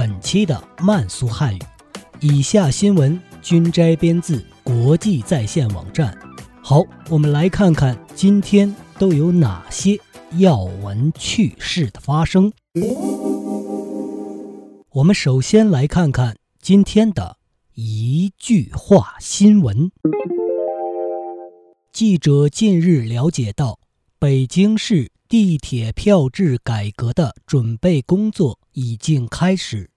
本期的慢速汉语。以下新闻均摘编自国际在线网站。好，我们来看看今天都有哪些要闻趣事的发生。我们首先来看看今天的一句话新闻。记者近日了解到，北京市。地铁票制改革的准备工作已经开始，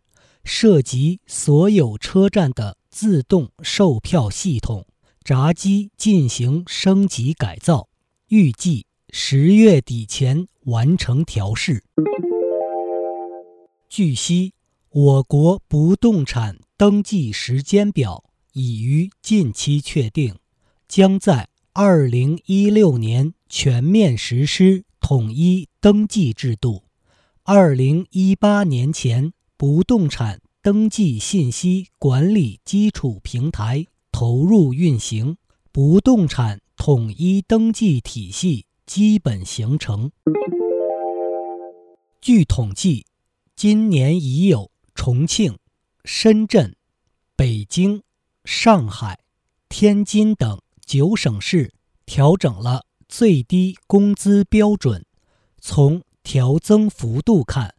涉及所有车站的自动售票系统、闸机进行升级改造，预计十月底前完成调试。据悉，我国不动产登记时间表已于近期确定，将在二零一六年全面实施。统一登记制度，二零一八年前，不动产登记信息管理基础平台投入运行，不动产统一登记体系基本形成。据统计，今年已有重庆、深圳、北京、上海、天津等九省市调整了。最低工资标准，从调增幅度看，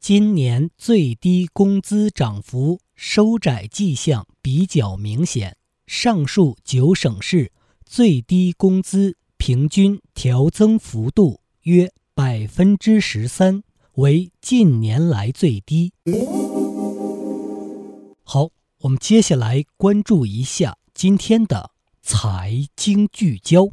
今年最低工资涨幅收窄迹象比较明显。上述九省市最低工资平均调增幅度约百分之十三，为近年来最低。好，我们接下来关注一下今天的财经聚焦。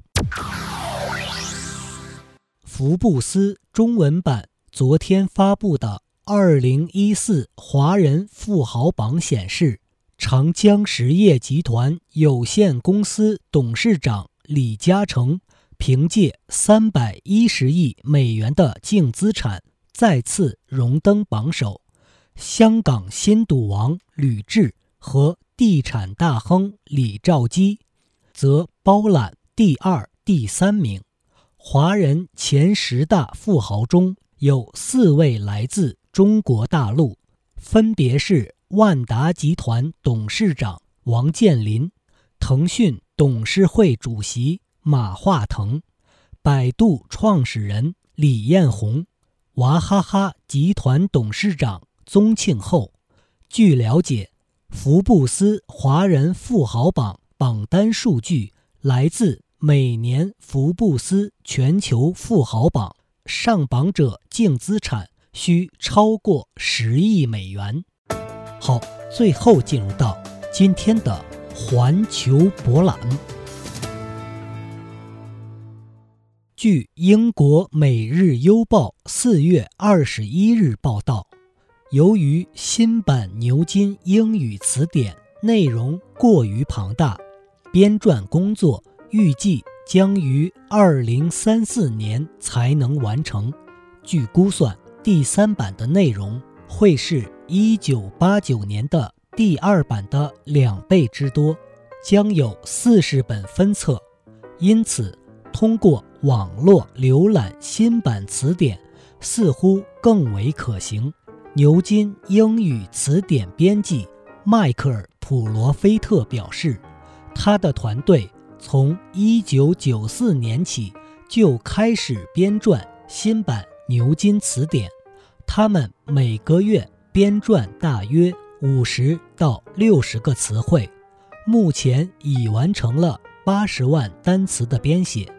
福布斯中文版昨天发布的二零一四华人富豪榜显示，长江实业集团有限公司董事长李嘉诚凭借三百一十亿美元的净资产再次荣登榜首，香港新赌王吕雉和地产大亨李兆基则包揽第二、第三名。华人前十大富豪中有四位来自中国大陆，分别是万达集团董事长王健林、腾讯董事会主席马化腾、百度创始人李彦宏、娃哈哈集团董事长宗庆后。据了解，福布斯华人富豪榜榜单数据来自。每年福布斯全球富豪榜上榜者净资产需超过十亿美元。好，最后进入到今天的环球博览。据英国《每日邮报》四月二十一日报道，由于新版牛津英语词典内容过于庞大，编撰工作。预计将于二零三四年才能完成。据估算，第三版的内容会是一九八九年的第二版的两倍之多，将有四十本分册。因此，通过网络浏览新版词典似乎更为可行。牛津英语词典编辑迈克尔·普罗菲特表示，他的团队。从一九九四年起就开始编撰新版牛津词典，他们每个月编撰大约五十到六十个词汇，目前已完成了八十万单词的编写。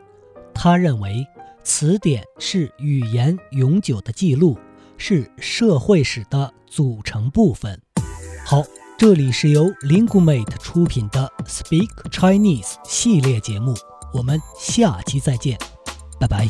他认为，词典是语言永久的记录，是社会史的组成部分。好。这里是由 Linguemate 出品的 Speak Chinese 系列节目，我们下期再见，拜拜。